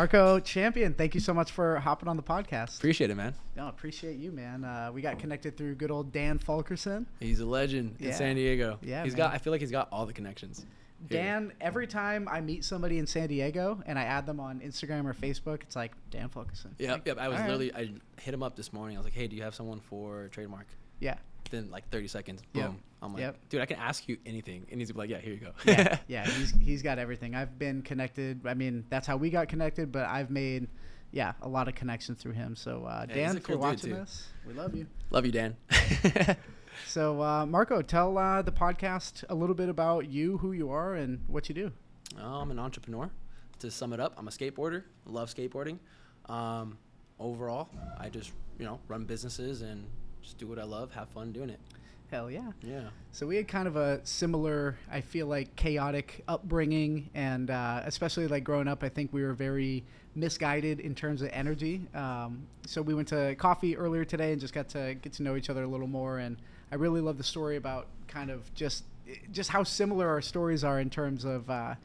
Marco Champion, thank you so much for hopping on the podcast. Appreciate it, man. No, appreciate you, man. Uh, we got connected through good old Dan Fulkerson. He's a legend Yeah. in San Diego. Yeah, he's man. got. I feel like he's got all the connections. Dan, every time I meet somebody in San Diego and I add them on Instagram or Facebook, it's like Dan Fulkerson. Yep, Like, yep. I was all right. literally. I hit him up this morning. I was like, "Hey, do you have someone for trademark?" Yeah. Then like 30 seconds, boom. Yep. I'm like, Yep. dude, I can ask you anything, and he's like, "Yeah, here you go." yeah, yeah, he's he's got everything. I've been connected. I mean, that's how we got connected, but I've made yeah, a lot of connections through him. So uh, Yeah, Dan, if you're cool watching too. this, we love you. Love you, Dan. So uh, Marco, tell uh, the podcast a little bit about you, who you are, and what you do. I'm an entrepreneur. To sum it up, I'm a skateboarder. Love skateboarding. Um, overall, I just you know run businesses and just do what I love, have fun doing it. Hell yeah. Yeah. So we had kind of a similar, I feel like, chaotic upbringing, and uh, especially like growing up, I think we were very misguided in terms of energy. Um, so we went to coffee earlier today and just got to get to know each other a little more. And I really love the story about kind of just just how similar our stories are in terms of uh,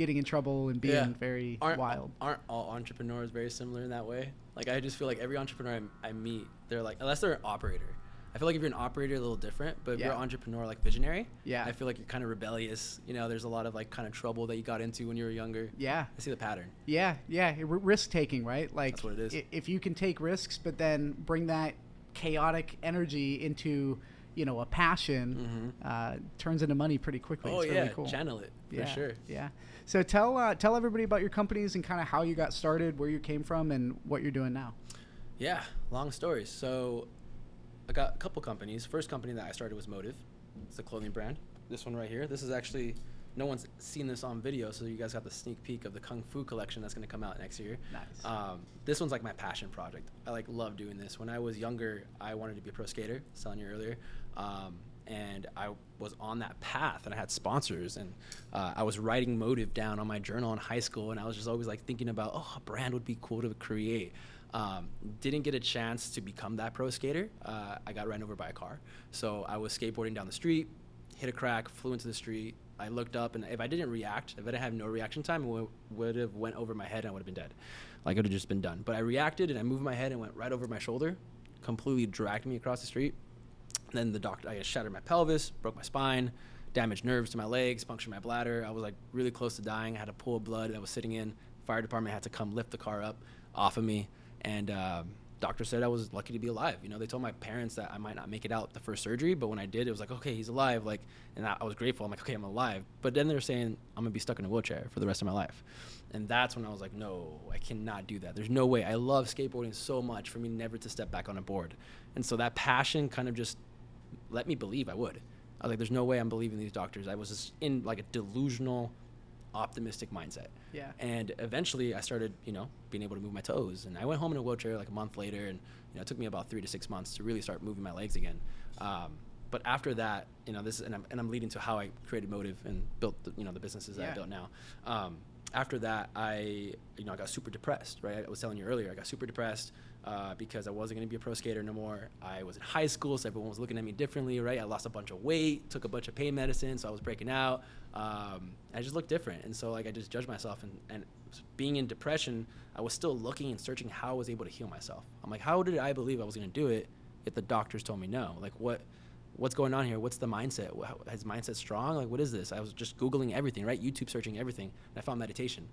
getting in trouble and being Yeah. very aren't, wild. Aren't all entrepreneurs very similar in that way? Like I just feel like every entrepreneur I, I meet, they're like unless they're an operator. I feel like if you're an operator, a little different. But if you're an entrepreneur, like visionary, Yeah. I feel like you're kind of rebellious. You know, there's a lot of like kind of trouble that you got into when you were younger. Yeah. I see the pattern. Yeah, yeah, risk taking, right? Like That's what it is. If you can take risks, but then bring that chaotic energy into, you know, a passion, uh, turns into money pretty quickly. Mm-hmm. Oh it's yeah, really cool. channel it for yeah, sure. Yeah. So tell uh, tell everybody about your companies and kind of how you got started, where you came from, and what you're doing now. Yeah, long stories. So I got a couple companies. First company that I started was Motive. It's a clothing brand. This one right here. This is actually no one's seen this on video, so you guys got the sneak peek of the Kung Fu collection that's going to come out next year. Nice. Um, this one's like my passion project. I like love doing this. When I was younger, I wanted to be a pro skater. I was telling you earlier. Um, and I was on that path, and I had sponsors, and uh, I was writing motive down on my journal in high school, and I was just always like thinking about, oh, a brand would be cool to create. Um, didn't get a chance to become that pro skater. Uh, I got ran over by a car, so I was skateboarding down the street, hit a crack, flew into the street. I looked up, and if I didn't react, if I didn't have no reaction time, it would have went over my head, and I would have been dead. Like it would have just been done. But I reacted, and I moved my head and went right over my shoulder, completely dragged me across the street. Then the doctor, I shattered my pelvis, broke my spine, damaged nerves to my legs, punctured my bladder. I was like really close to dying. I had a pool of blood that was sitting in. Fire department had to come lift the car up off of me, and um, doctor said I was lucky to be alive. You know, they told my parents that I might not make it out the first surgery, but when I did, it was like, okay, he's alive. Like, and I, I was grateful. I'm like, okay, I'm alive. But then they're saying I'm gonna be stuck in a wheelchair for the rest of my life, and that's when I was like, no, I cannot do that. There's no way. I love skateboarding so much for me never to step back on a board, and so that passion kind of just let me believe I would. I was like, there's no way I'm believing these doctors. I was just in like a delusional, optimistic mindset. Yeah. And eventually I started, you know, being able to move my toes. And I went home in a wheelchair like a month later. And, you know, it took me about three to six months to really start moving my legs again. Um, but after that, you know, this is, and I'm, and I'm leading to how I created Motive and built, the, you know, the businesses that Yeah. I built now. Um, after that, I, you know, I got super depressed, right? I was telling you earlier, I got super depressed uh, because I wasn't going to be a pro skater no more. I was in high school, so everyone was looking at me differently, right? I lost a bunch of weight, took a bunch of pain medicine, so I was breaking out. Um, I just looked different, and so like I just judged myself. And, and being in depression, I was still looking and searching how I was able to heal myself. I'm like, how did I believe I was going to do it if the doctors told me no? Like what? What's going on here? What's the mindset? Wha- how- Is mindset strong? Like, what is this? I was just Googling everything, right? YouTube searching everything. And I found meditation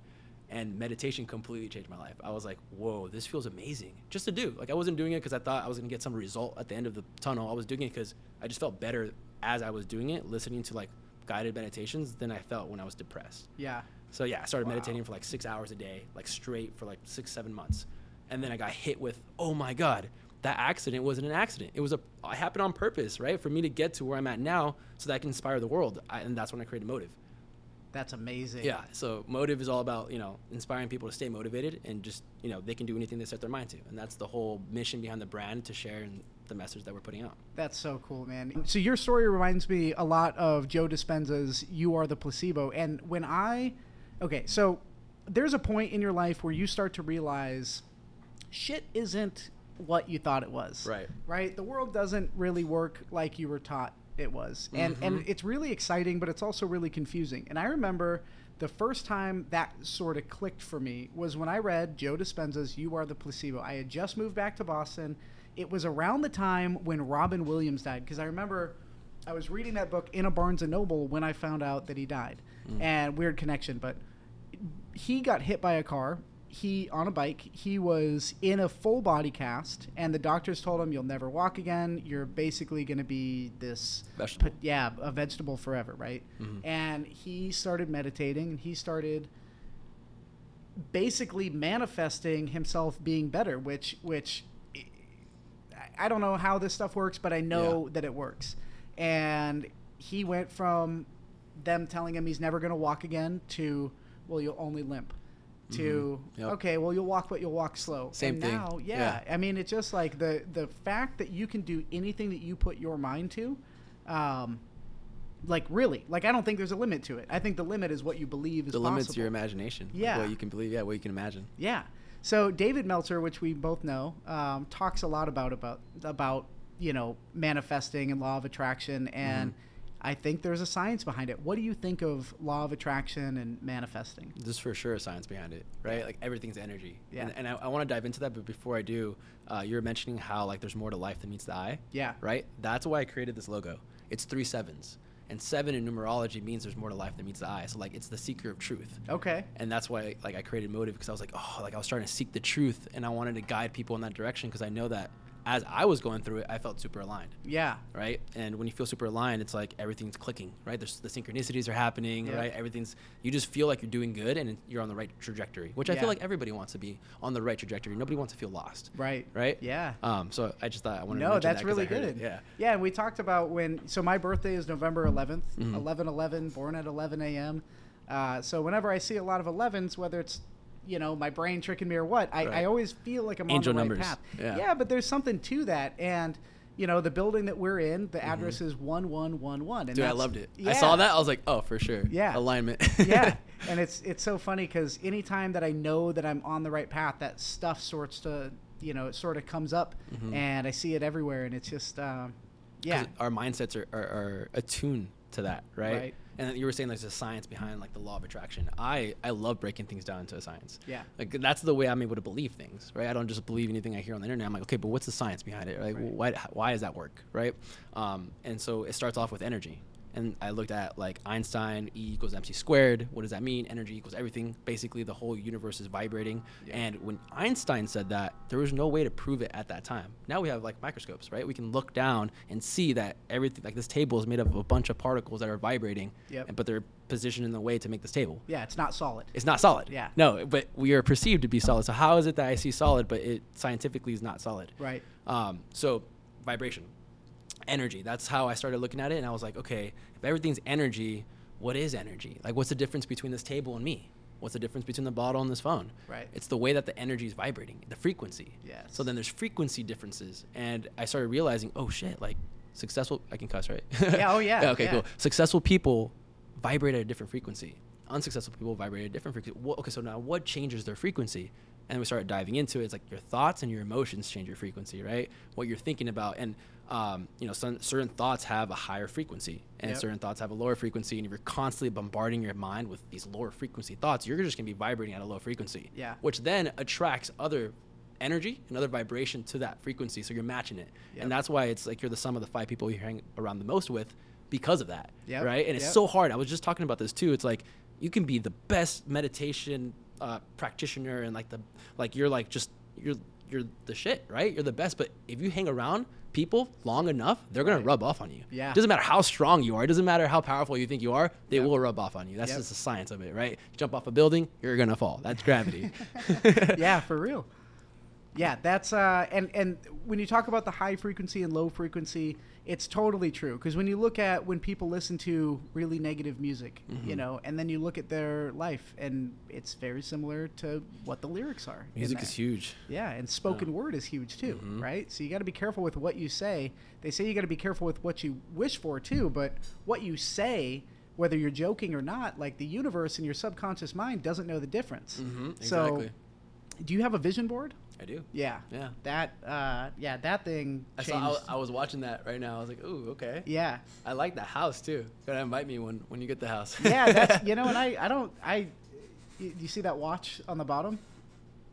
and meditation completely changed my life. I was like, whoa, this feels amazing just to do. Like, I wasn't doing it because I thought I was gonna get some result at the end of the tunnel. I was doing it because I just felt better as I was doing it, listening to like guided meditations than I felt when I was depressed. Yeah. So yeah, I started Wow. meditating for like six hours a day, like straight for like six, seven months, and then I got hit with, oh my god, that accident wasn't an accident. It was a, it happened on purpose, right, for me to get to where I'm at now, so that I can inspire the world. I, and that's when I created Motive. That's amazing. Yeah. So motive is all about you know inspiring people to stay motivated and just you know they can do anything they set their mind to, and that's the whole mission behind the brand to share and the message that we're putting out. That's so cool, man. So your story reminds me a lot of Joe Dispenza's "You Are the Placebo." And when I, okay, so there's a point in your life where you start to realize shit isn't what you thought it was. Right. Right. The world doesn't really work like you were taught it was, and and Mhm. it's really exciting, but it's also really confusing. And I remember the first time that sort of clicked for me was when I read Joe Dispenza's "You Are the Placebo." I had just moved back to Boston. It was around the time when Robin Williams died because I remember I was reading that book in a Barnes and Noble when I found out that he died. And weird connection, but he got hit by a car. He on a bike. He was in a full body cast, and the doctors told him, "You'll never walk again. You're basically going to be this, Vegetable. yeah, a vegetable forever, right?" Mhm. And he started meditating, and he started basically manifesting himself being better, which which I- don't know how this stuff works, but I know that it works. And he went from them telling him he's never going to walk again to, well, you'll only limp. To Mhm. Yep. okay, well you'll walk, but you'll walk slow. Same and thing. Now, yeah, Yeah. I mean, it's just like the the fact that you can do anything that you put your mind to, um, like really, like I don't think there's a limit to it. I think the limit is what you believe is possible. the limits possible. your imagination. like Yeah. what you can believe. Yeah, what you can imagine. Yeah. So David Meltzer, which we both know, um, talks a lot about about about you know manifesting and law of attraction, and Mm-hmm. I think there's a science behind it. What do you think of law of attraction and manifesting? There's for sure a science behind it, right? Like everything's energy. Yeah. And, and I, I want to dive into that, but before I do, uh, you were mentioning how like there's more to life than meets the eye. Yeah. Right. That's why I created this logo. It's three sevens, and seven in numerology means there's more to life than meets the eye. So like it's the seeker of truth. Okay. And that's why like I created Motive because I was like, oh, like I was starting to seek the truth, and I wanted to guide people in that direction because I know that as I was going through it, I felt super aligned Yeah. right? And when you feel super aligned, it's like everything's clicking, right? There's the synchronicities are happening, Yeah. right? Everything's you just feel like you're doing good and you're on the right trajectory, which I feel like everybody wants to be on the right trajectory. Nobody wants to feel lost, Right. right? Yeah. Um. So I just thought I wanted to No, that's that really heard it. good. Yeah. Yeah, and we talked about when. So my birthday is November 11th, Mhm. 11 11, born at 11 a.m. Uh, so whenever I see a lot of 11s, whether it's you know my brain tricking me or what, I, Right. I always feel like I'm Angel on the numbers. right path. Yeah. but there's something to that, and you know the building that we're in, the address is one one one one. Mm-hmm. Dude, I loved it. I saw that. I was like, oh, for sure. Yeah. Alignment. yeah, and it's it's so funny because anytime that I know that I'm on the right path, that stuff sorts to you know it sort of comes up, Mhm. and I see it everywhere, and it's just um, yeah, our mindsets are, are, are attuned to that, right? Right. And you were saying there's a science behind like the law of attraction. I I love breaking things down into a science. Yeah. Like that's the way I'm able to believe things, right? I don't just believe anything I hear on the internet. I'm like, okay, but what's the science behind it? Like, Right. why why does that work, right? Um, and so it starts off with energy. And I looked at like Einstein, E equals MC squared. What does that mean? Energy equals everything. Basically, the whole universe is vibrating. Yeah. And when Einstein said that, there was no way to prove it at that time. Now we have like microscopes, right? We can look down and see that everything, like this table is made up of a bunch of particles that are vibrating, Yep. and, but they're positioned in the way to make this table. yeah, it's not solid. It's not solid. Yeah. No, but we are perceived to be solid. So how is it that I see solid, but it scientifically is not solid? Right. Um, so vibration, energy. That's how I started looking at it, and I was like, okay, if everything's energy, what is energy? Like, what's the difference between this table and me? What's the difference between the bottle and this phone? Right. It's the way that the energy is vibrating, the frequency. So then there's frequency differences, and I started realizing, oh shit, like successful. I can cuss, right? Yeah, oh, yeah, okay, yeah. cool. Successful people vibrate at a different frequency. Unsuccessful people vibrate at a different frequency. Well, okay, so now what changes their frequency? And we started diving into it. It's like your thoughts and your emotions change your frequency, right? What you're thinking about, and um, you know, some, certain thoughts have a higher frequency, and Yep. certain thoughts have a lower frequency. And if you're constantly bombarding your mind with these lower frequency thoughts, you're just gonna be vibrating at a low frequency. Yeah. Which then attracts other energy and other vibration to that frequency. So you're matching it, Yep. and that's why it's like you're the sum of the five people you hang around the most with because of that, Yep. right? And it's so hard. I was just talking about this too. It's like you can be the best meditation uh, practitioner and like the like you're like just you're you're the shit, right? You're the best. But if you hang around people long enough, they're gonna Right. rub off on you. Yeah. It Doesn't matter how strong you are. It doesn't matter how powerful you think you are. They Yep. will rub off on you. That's Yep. just the science of it, right? Jump off a building, you're gonna fall. That's gravity. yeah, for real. Yeah, that's uh, and and when you talk about the high frequency and low frequency, it's totally true. Because when you look at when people listen to really negative music, you Mhm. know, and then you look at their life, and it's very similar to what the lyrics are. Music is huge. Yeah, and spoken Yeah. word is huge too, Mhm. right? So you got to be careful with what you say. They say you got to be careful with what you wish for too, but what you say, whether you're joking or not, like the universe and your subconscious mind doesn't know the difference. Mhm, So, do you have a vision board? I do. Yeah. Yeah. That uh yeah, that thing I changed. saw. I, I was watching that right now. I was like, ooh, okay. yeah. I like the house too. Gotta invite me when when you get the house. Yeah, that's you know, and I I don't I you, you see that watch on the bottom?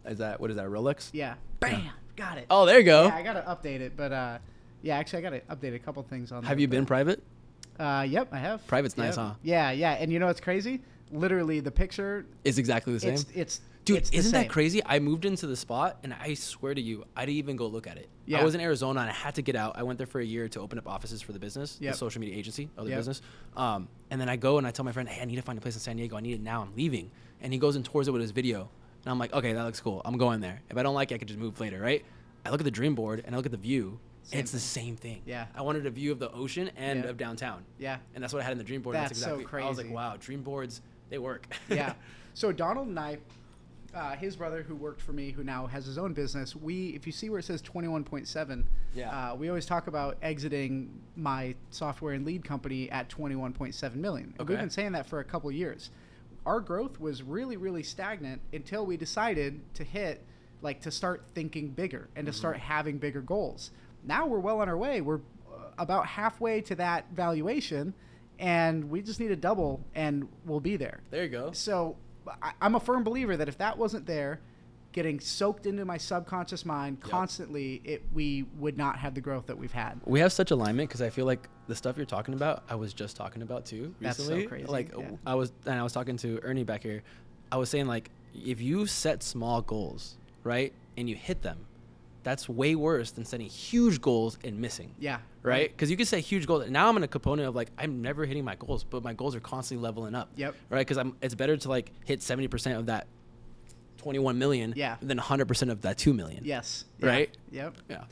Is that what is that? Rolex? Yeah. Bam. Got it. Oh, there you go. Yeah, I got to update it, but uh yeah, actually I got to update a couple things on Have there, you been private? Uh yep, I have. Private's nice, huh? Yeah, yeah, and you know what's crazy? Literally the picture is exactly the same. it's it's Dude, it's isn't that crazy? I moved into the spot, and I swear to you, I didn't even go look at it. Yeah. I was in Arizona, and I had to get out. I went there for a year to open up offices for the business, Yep. the social media agency of the Yep. business. Um, and then I go and I tell my friend, "Hey, I need to find a place in San Diego. I need it now. I'm leaving." And he goes and tours it with his video, and I'm like, "Okay, that looks cool. I'm going there. If I don't like it, I can just move later, right?" I look at the dream board and I look at the view, Same it's the same thing. Yeah. I wanted a view of the ocean and Yeah. of downtown, Yeah. and that's what I had in the dream board. and That's so crazy. I was like, "Wow, dream boards, they work." yeah. So Donald and I, uh, his brother who worked for me, who now has his own business, we, if you see where it says 21.7, Yeah. uh, we always talk about exiting my software and lead company at 21.7 million. And we've been saying that for a couple years. Our growth was really, really stagnant until we decided to hit, like, to start thinking bigger and to Mm-hmm. start having bigger goals. Now we're well on our way. We're uh, about halfway to that valuation, and we just need to double, and we'll be there. there you go. So I, I'm a firm believer that if that wasn't there, getting soaked into my subconscious mind Yep. constantly, it we would not have the growth that we've had. We have such alignment because I feel like the stuff you're talking about, I was just talking about too recently. That's so crazy, Like yeah. I was, and I was talking to Ernie back here. I was saying like, if you set small goals, right, and you hit them, that's way worse than setting huge goals and missing. Yeah. Right? Because you can set huge goals. Now I'm in a component of like I'm never hitting my goals, but my goals are constantly leveling up. Yep. Right? Because I'm. It's better to like hit 70% of that 21 million. Yeah. Than 100% of that 2 million. Yes. Yeah. Right? Yep. Yeah.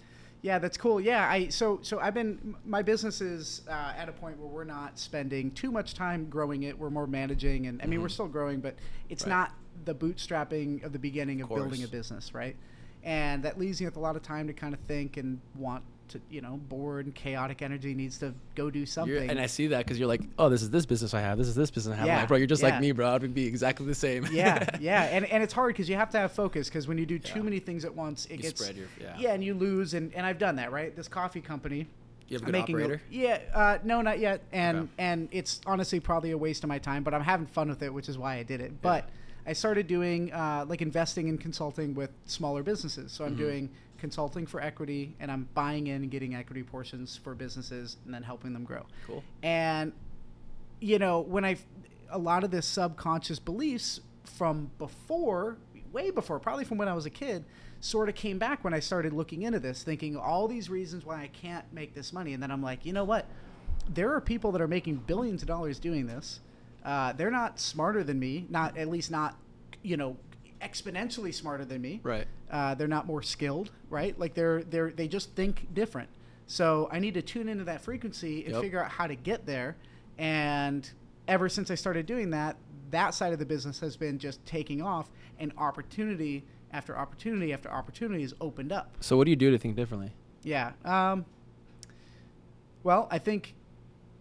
Yeah, that's cool. Yeah, I so so I've been my business is uh, at a point where we're not spending too much time growing it. We're more managing, and I mean we're still growing, but it's Mm-hmm. Right. not the bootstrapping of the beginning of, building a business, right? And that leaves you with a lot of time to kind of think and want to, you know, bored and chaotic energy needs to go do something. You're, and I see that because you're like, oh, this is this business I have. This is this business I have. Yeah, like, bro, you're just yeah. like me, bro. I'd be exactly the same. yeah, yeah, and and it's hard because you have to have focus because when you do too Yeah. many things at once, it You gets spread your- yeah. and you lose. And and I've done that, right? This coffee company. You have a good making a- operator? yeah, uh, no, not yet. And Okay. and it's honestly probably a waste of my time, but I'm having fun with it, which is why I did it. But I started doing uh, like investing and consulting with smaller businesses. So I'm Mhm. doing consulting for equity, and I'm buying in and getting equity portions for businesses, and then helping them grow. Cool. And you know, when I a lot of this subconscious beliefs from before, way before, probably from when I was a kid, sort of came back when I started looking into this, thinking all these reasons why I can't make this money, and then I'm like, you know what? There are people that are making billions of dollars doing this. Uh, they're not smarter than me, not at least not, you know, exponentially smarter than me. Right. Uh, they're not more skilled, right? Like they're they're they just think different. So I need to tune into that frequency and Yep. figure out how to get there. And ever since I started doing that, that side of the business has been just taking off, and opportunity after opportunity after opportunity has opened up. So what do you do to think differently? Yeah. Um, well, I think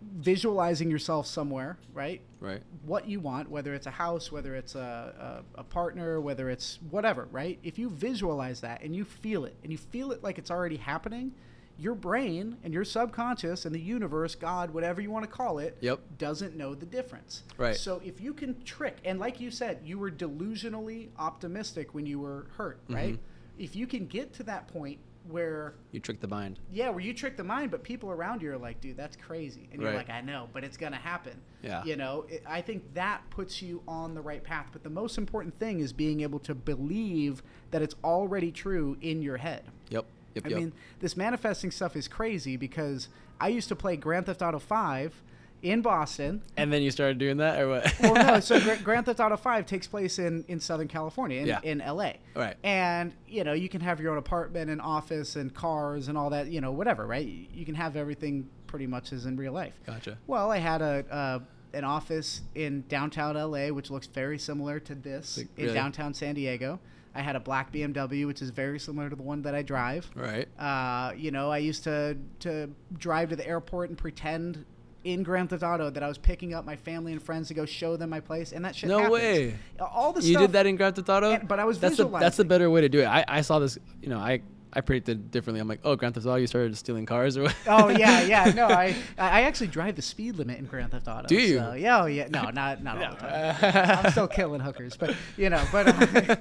visualizing yourself somewhere, right? Right. what you want, whether it's a house, whether it's a, a, a partner, whether it's whatever, right? If you visualize that and you feel it and you feel it like it's already happening, your brain and your subconscious and the universe, God, whatever you want to call it, Yep. doesn't know the difference. Right. So if you can trick, and like you said, you were delusionally optimistic when you were hurt, right? Mhm. If you can get to that point where You trick the mind. yeah, where you trick the mind, but people around you are like, dude, that's crazy. And you're Right. like, I know, but it's going to happen. Yeah. You know, it, I think that puts you on the right path. But the most important thing is being able to believe that it's already true in your head. Yep. Yep. I yep. mean, this manifesting stuff is crazy because I used to play Grand Theft Auto 5 in Boston. and then you started doing that, or what? well, no. So Gra- Grand Theft Auto Five takes place in, in Southern California, in, Yeah. in L.A. Right. And you know, you can have your own apartment and office and cars and all that. You know, whatever, right? You can have everything pretty much as in real life. Gotcha. Well, I had a. Uh, an office in downtown LA, which looks very similar to this Like, in downtown San Diego. I had a black BMW, which is very similar to the one that I drive. Right. Uh, you know, I used to to drive to the airport and pretend in Grand Theft Auto that I was picking up my family and friends to go show them my place, and that shit. No happens. way. All the you stuff. did that in Grand Theft Auto, And- but I was that's the that's the better way to do it. I, I saw this, you know, I I predicted differently. I'm like, oh, Grand Theft Auto, you started stealing cars or what? Oh yeah, yeah. No, I I actually drive the speed limit in Grand Theft Auto. Do you? So, yeah, oh, yeah. No, not not all the time. I'm still killing hookers, but you know, but uh,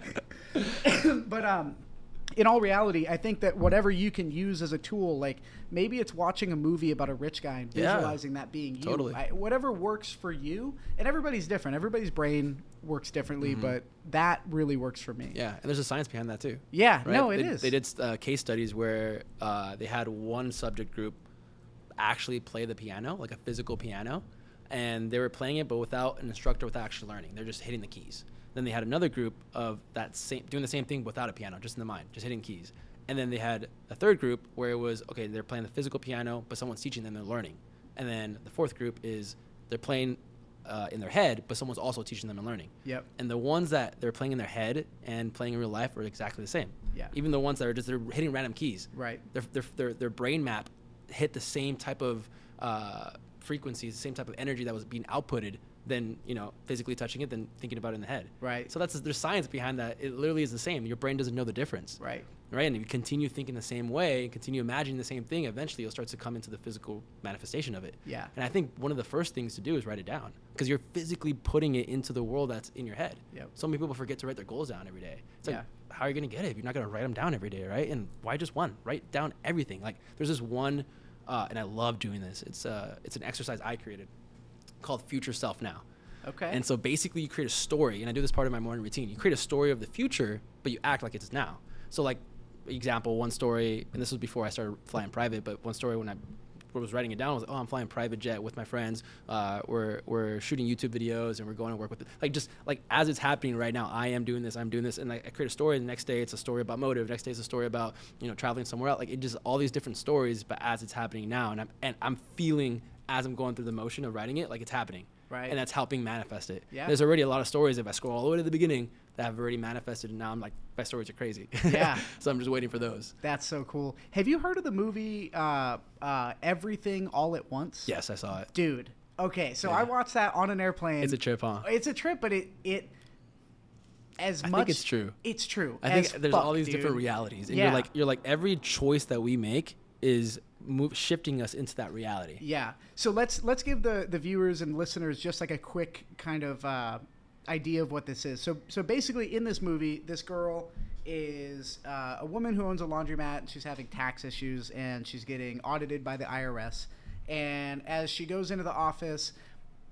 but um, in all reality, I think that whatever you can use as a tool, like maybe it's watching a movie about a rich guy and Yeah. visualizing that being you. Totally. I, whatever works for you, and everybody's different. Everybody's brain works differently, but that really works for me. Mm-hmm. yeah, and there's a science behind that too. Yeah, right? no, it they, is. They did uh, case studies where uh, they had one subject group actually play the piano, like a physical piano, and they were playing it, but without an instructor, without actually learning. They're just hitting the keys. Then they had another group of that same doing the same thing without a piano, just in the mind, just hitting keys. And then they had a third group where it was okay, they're playing the physical piano, but someone's teaching them, they're learning. And then the fourth group is they're playing uh, in their head, but someone's also teaching them and learning. Yep. And the ones that they're playing in their head and playing in real life are exactly the same. Yeah. Even the ones that are just they're hitting random keys. Right. Their their their, their brain map hit the same type of uh, frequencies, the same type of energy that was being outputted than you know physically touching it than thinking about it in the head. Right. So that's there's science behind that. It literally is the same. Your brain doesn't know the difference. Right. Right. And if you continue thinking the same way, and continue imagining the same thing, eventually you'll start to come into the physical manifestation of it. Yeah. And I think one of the first things to do is write it down because you're physically putting it into the world that's in your head. Yep. So many people forget to write their goals down every day. It's like, Yeah. how are you going to get it if you're not going to write them down every day, right? And why just one? Write down everything. Like, there's this one, uh, and I love doing this. It's uh, it's an exercise I created called Future Self Now. Okay. And so basically, you create a story, and I do this part of my morning routine. You create a story of the future, but you act like it's now. So, like, example, one story, and this was before I started flying private, but one story when I was writing it down was, oh, I'm flying private jet with my friends. Uh, we're we're shooting YouTube videos, and we're going to work with it. like just like as it's happening right now. I am doing this. I'm doing this, and like, I create a story. The next day, it's a story about motive. Next day, it's a story about you know traveling somewhere else. Like it just all these different stories, but as it's happening now, and I'm and I'm feeling as I'm going through the motion of writing it, like it's happening Right. and that's helping manifest it. Yeah. There's already a lot of stories if I scroll all the way to the beginning that have already manifested, and now I'm like, my stories are crazy. Yeah. so I'm just waiting for those. That's so cool. Have you heard of the movie uh, uh, Everything All at Once? Yes, I saw it. Dude. Okay, so Yeah. I watched that on an airplane. It's a trip, huh? It's a trip, but it it as I much. think it's true. It's true. I think there's fuck, all these different realities, and Yeah. you're like, you're like every choice that we make is move shifting us into that reality. Yeah. So let's let's give the the viewers and listeners just like a quick kind of uh, idea of what this is. So so basically, in this movie, this girl is uh, a woman who owns a laundromat. And she's having tax issues, and she's getting audited by the IRS. And as she goes into the office,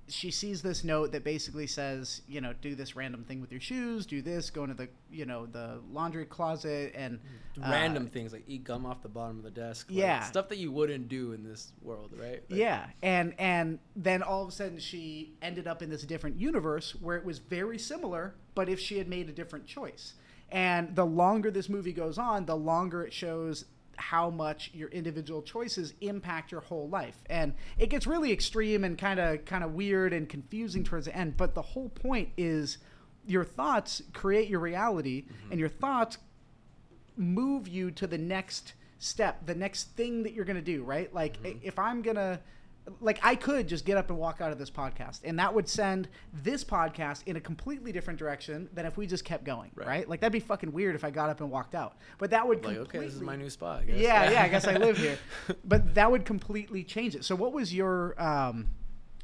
she sees this note that basically says, you know, do this random thing with your shoes, do this, go into the, you know, the laundry closet, and uh, Random things like eat gum off the bottom of the desk. like, Yeah. stuff that you wouldn't do in this world, right? Like, Yeah, and and then all of a sudden she ended up in this different universe where it was very similar, but if she had made a different choice. And the longer this movie goes on, the longer it shows how much your individual choices impact your whole life. And it gets really extreme and kind of kind of weird and confusing towards the end, but the whole point is your thoughts create your reality and your thoughts move you to the next step, the next thing that you're going to do, right? Like Mm-hmm. if I'm going to like I could just get up and walk out of this podcast and that would send this podcast in a completely different direction than if we just kept going, right? Right. Like that'd be fucking weird if I got up and walked out. But that would Like, completely okay, this is my new spot. I guess. Yeah, yeah, I guess I live here. But that would completely change it. So what was your um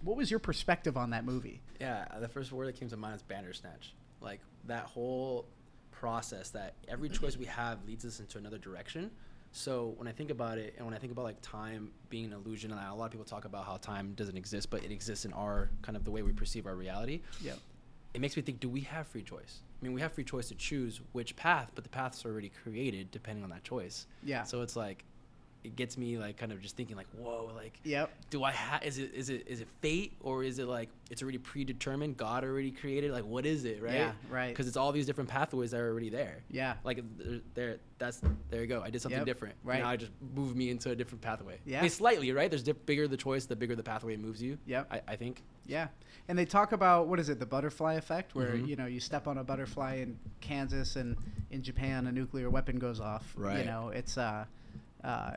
what was your perspective on that movie? Yeah, the first word that came to mind is bandersnatch. Like that whole process that every choice we have leads us into another direction. So when I think about it, and when I think about like time being an illusion, and a lot of people talk about how time doesn't exist, but it exists in our kind of the way we perceive our reality. Yeah. It makes me think: Do we have free choice? I mean, we have free choice to choose which path, but the paths are already created depending on that choice. Yeah. So it's like, it gets me like kind of just thinking like, whoa, like Yep. do I have is it is it is it fate or is it like it's already predetermined God already created like what is it right Yeah, right. because it's all these different pathways that are already there Yeah. like there, there that's there you go I did something Yep, different right. now I just moved me into a different pathway Yeah. I mean, slightly right there's diff- bigger the choice the bigger the pathway moves you yeah I, I think Yeah, and they talk about what is it, the butterfly effect, where Mhm. you know you step on a butterfly in Kansas and in Japan a nuclear weapon goes off. Right you know, it's uh, uh,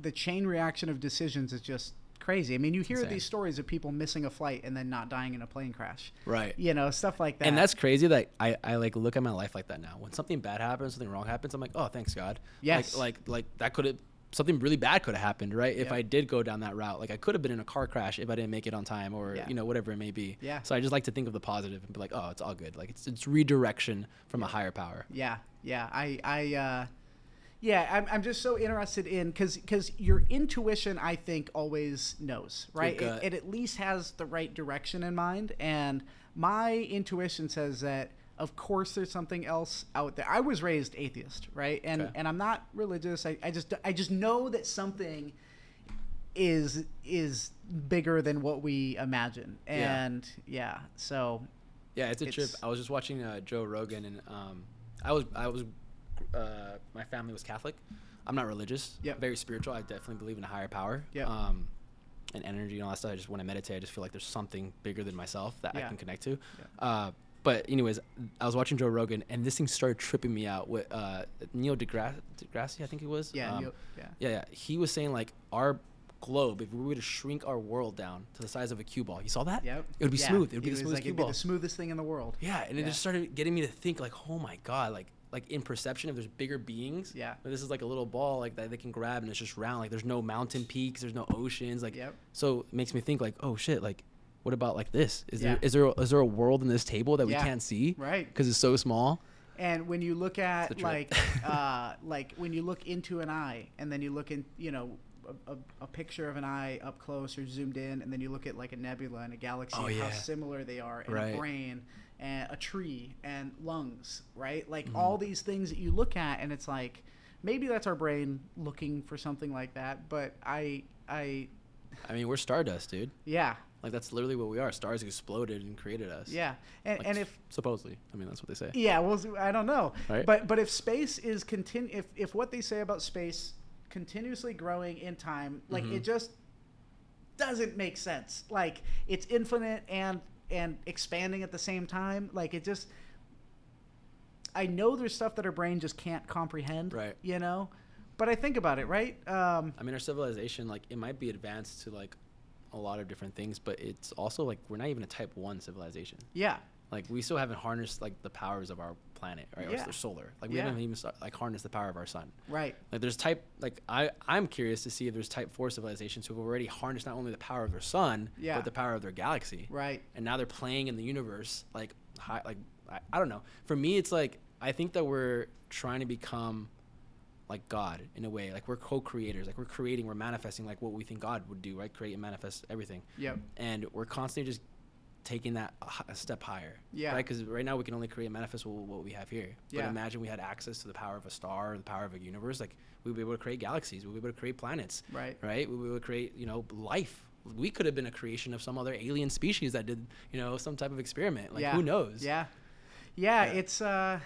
the chain reaction of decisions is just crazy. I mean, you hear Insane. these stories of people missing a flight and then not dying in a plane crash. Right. You know, stuff like that. And that's crazy. That I, I like look at my life like that now. When something bad happens, something wrong happens, I'm like, oh, thanks God. Yes. Like like like that could have something really bad could have happened, right? If Yep. I did go down that route, like I could have been in a car crash if I didn't make it on time, or Yeah. you know whatever it may be. Yeah. So I just like to think of the positive and be like, oh, it's all good. Like it's it's redirection from a higher power. Yeah, yeah. I, I, uh, yeah. I'm, I'm just so interested in because because your intuition, I think, always knows, right? It, it at least has the right direction in mind, and my intuition says that. Of course, there's something else out there. I was raised atheist, right? And Okay. and I'm not religious. I, I just I just know that something is is bigger than what we imagine. And yeah, so Yeah, it's a trip. I was just watching uh, Joe Rogan, and um, I was I was uh, my family was Catholic. I'm not religious. Yep. Very spiritual. I definitely believe in a higher power. Yep. Um, and energy and all that stuff. I just when I meditate, I just feel like there's something bigger than myself that I can connect to. Yeah. Uh, but anyways, I was watching Joe Rogan, and this thing started tripping me out with uh, Neil deGrasse, deGrasse, I think it was. yeah, Um, you- yeah. yeah, yeah. He was saying like our globe, if we were to shrink our world down to the size of a cue ball, you saw that? Yep. It would be Yeah. smooth. It would be the smoothest like, cue ball. the smoothest thing in the world. Yeah, and it just started getting me to think like, oh my god, like like in perception, if there's bigger beings, Yeah. but this is like a little ball like that they can grab and it's just round. Like there's no mountain peaks, there's no oceans. Like Yep. so it makes me think like, oh shit, like what about like this? Is Yeah. there is there is there a world in this table that Yeah. we can't see? Right. Because it's so small. And when you look at like uh, like when you look into an eye, and then you look in, you know, a, a, a picture of an eye up close or zoomed in, and then you look at like a nebula and a galaxy, Oh, and how similar they are, and Right. a brain, and a tree, and lungs, right? Like Mm-hmm. all these things that you look at, and it's like maybe that's our brain looking for something like that. But I, I, I mean, we're stardust, dude. yeah, Like that's literally what we are. Stars exploded and created us. yeah, and Like, and if supposedly, I mean that's what they say. Yeah, well, I don't know, Right? but but if space is continu if if what they say about space continuously growing in time, like Mhm. it just doesn't make sense. Like it's infinite and and expanding at the same time. Like it just, I know there's stuff that our brain just can't comprehend. Right. You know, but I think about it. Right. Um, I mean, our civilization, like, it might be advanced to like a lot of different things, but it's also like we're not even a type one civilization. yeah. Like, we still haven't harnessed like the powers of our planet, right? Yeah. Or the solar. Like, we Yeah. haven't even start, like harnessed the power of our sun. Right. Like, there's type like I I'm curious to see if there's type four civilizations who have already harnessed not only the power of their sun, Yeah. but the power of their galaxy. Right. and now they're playing in the universe like high, like I, I don't know for me it's like i think that we're trying to become like god in a way like we're co-creators like we're creating we're manifesting like what we think god would do right create and manifest everything Yep. and we're constantly just taking that a, step higher Yeah. right because right now we can only create manifest what, what we have here Yeah. but imagine we had access to the power of a star or the power of a universe like we'd be able to create galaxies we'd be able to create planets Right. right? We would create, you know, life. We could have been a creation of some other alien species that did, you know, some type of experiment. Like, yeah. who knows? Yeah. yeah, Yeah. It's uh,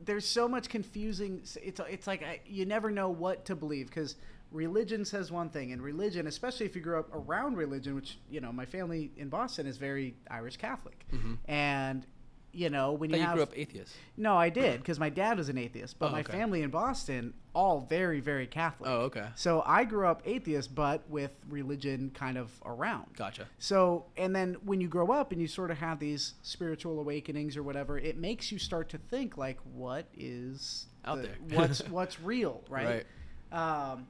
there's so much confusing. It's it's like I, you never know what to believe because religion says one thing, and religion, especially if you grew up around religion, which you know, my family in Boston is very Irish Catholic, Mhm. and you know when But you you have grew up atheist. no, I did because my dad was an atheist, but Oh, my okay. family in Boston all very very Catholic. Oh, okay. So I grew up atheist, but with religion kind of around. Gotcha. So, and then when you grow up and you sort of have these spiritual awakenings or whatever, it makes you start to think like, what is Out the- there. what's what's real, right? Um,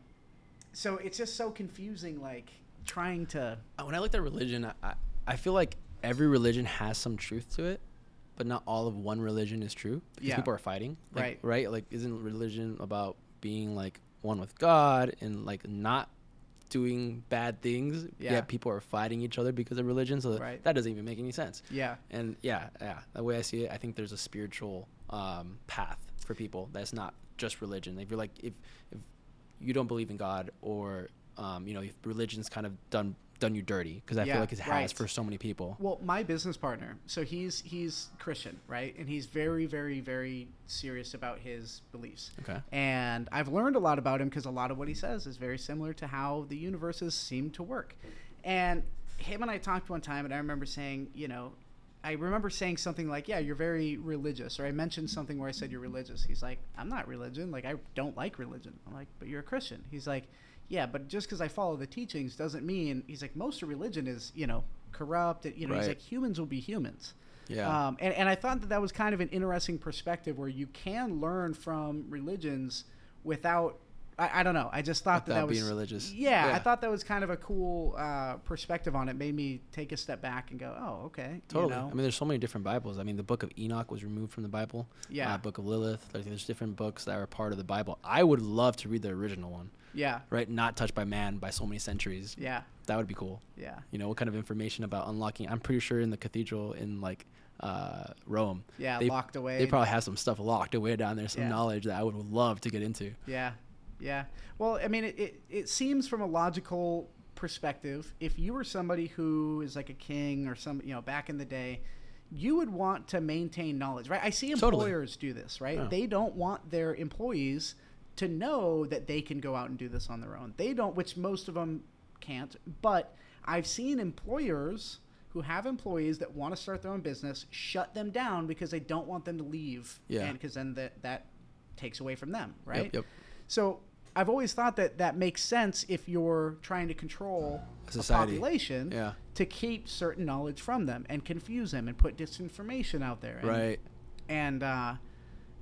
so it's just so confusing, like trying to. Uh, When I looked at religion, I, I, I feel like every religion has some truth to it, but not all of one religion is true. Because Yeah. people are fighting. Like, Right. Right? Like, isn't religion about being like one with God and like not doing bad things? Yeah. Yet people are fighting each other because of religion. So Right. that doesn't even make any sense. Yeah, And yeah, yeah, the way I see it, I think there's a spiritual um, path for people that's not just religion. If you're like, if if you don't believe in God, or um, you know, if religion's kind of done done you dirty, because I Yeah, feel like it has right. for so many people. Well, my business partner, so he's he's Christian, right? And he's very, very, very serious about his beliefs. Okay. And I've learned a lot about him because a lot of what he says is very similar to how the universes seem to work. And him and I talked one time, and I remember saying, you know, I remember saying something like, "Yeah, you're very religious," or I mentioned something where I said you're religious. He's like, "I'm not religion. Like I don't like religion." I'm like, "But you're a Christian." He's like, "Yeah, but just because I follow the teachings doesn't mean." He's like, "Most of religion is you know corrupt. You know, he's like humans will be humans." Yeah. Um, and, and I thought that that was kind of an interesting perspective where you can learn from religions without. I, I don't know. I just thought that Without that was being religious. Yeah, I thought that was kind of a cool uh, perspective on it. Made me take a step back and go, "Oh, okay." Totally. You know? I mean, there's so many different Bibles. I mean, the Book of Enoch was removed from the Bible. Yeah. Uh, Book of Lilith. Like, there's different books that are part of the Bible. I would love to read the original one, yeah, right? Not touched by man by so many centuries. yeah, That would be cool. yeah, You know, what kind of information about unlocking? I'm pretty sure in the cathedral in like uh, Rome, yeah. They- locked away. they probably have some stuff locked away down there, some Yeah. knowledge that I would love to get into. Yeah, yeah. Well, I mean, it, it, it seems from a logical perspective, if you were somebody who is like a king or some, you know, back in the day, you would want to maintain knowledge, right? I see Totally. employers do this, right? Yeah. They don't want their employees to know that they can go out and do this on their own. They don't, which most of them can't. But I've seen employers who have employees that want to start their own business shut them down because they don't want them to leave. Yeah. And because then that, that takes away from them, right? Yep. yep. So I've always thought that that makes sense if you're trying to control A a population Yeah. to keep certain knowledge from them and confuse them and put disinformation out there. And, Right. And uh,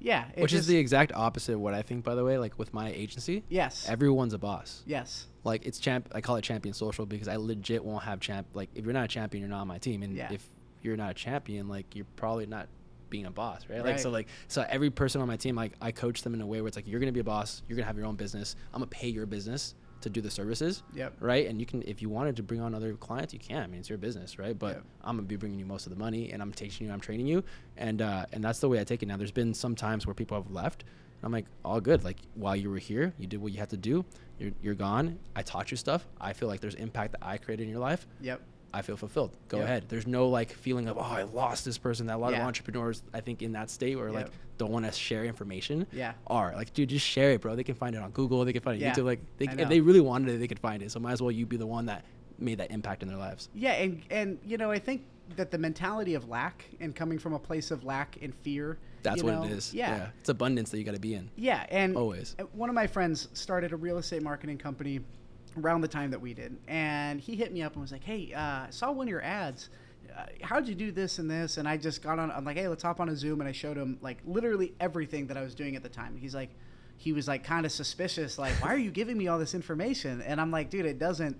yeah, Which is just- the exact opposite of what I think, by the way. Like with my agency, yes, everyone's a boss. yes, like it's champ i call it champion social because i legit won't have champ like if you're not a champion you're not on my team and Yeah. if you're not a champion like you're probably not being a boss right? like so like so every person on my team like i coach them in a way where it's like you're gonna be a boss you're gonna have your own business i'm gonna pay your business to do the services Yep. right and you can if you wanted to bring on other clients you can i mean it's your business right but Yep. i'm gonna be bringing you most of the money and i'm teaching you i'm training you and uh and that's the way i take it now there's been some times where people have left and I'm like, all good. Like while you were here, you did what you had to do. You're, you're gone. I taught you stuff. I feel like there's impact that I created in your life. yep, I feel fulfilled. Go Yep. ahead. There's no like feeling of oh I lost this person. That a lot of entrepreneurs I think in that state where like don't want to share information. Yeah. Are like dude just share it, bro. They can find it on Google. They can find it Yeah. YouTube. Like they, if they really wanted it, they could find it. So might as well you be the one that made that impact in their lives. yeah, and and you know I think that the mentality of lack and coming from a place of lack and fear. That's what know, it is. Yeah, It's abundance that you got to be in. Yeah, and Always. One of my friends started a real estate marketing company around the time that we did, and he hit me up and was like, "Hey, uh, I saw one of your ads. Uh, how'd you do this and this?" And I just got on. I'm like, "Hey, let's hop on a Zoom," and I showed him like literally everything that I was doing at the time. He's like, he was like kind of suspicious, like, "Why are you giving me all this information?" And I'm like, "Dude, it doesn't."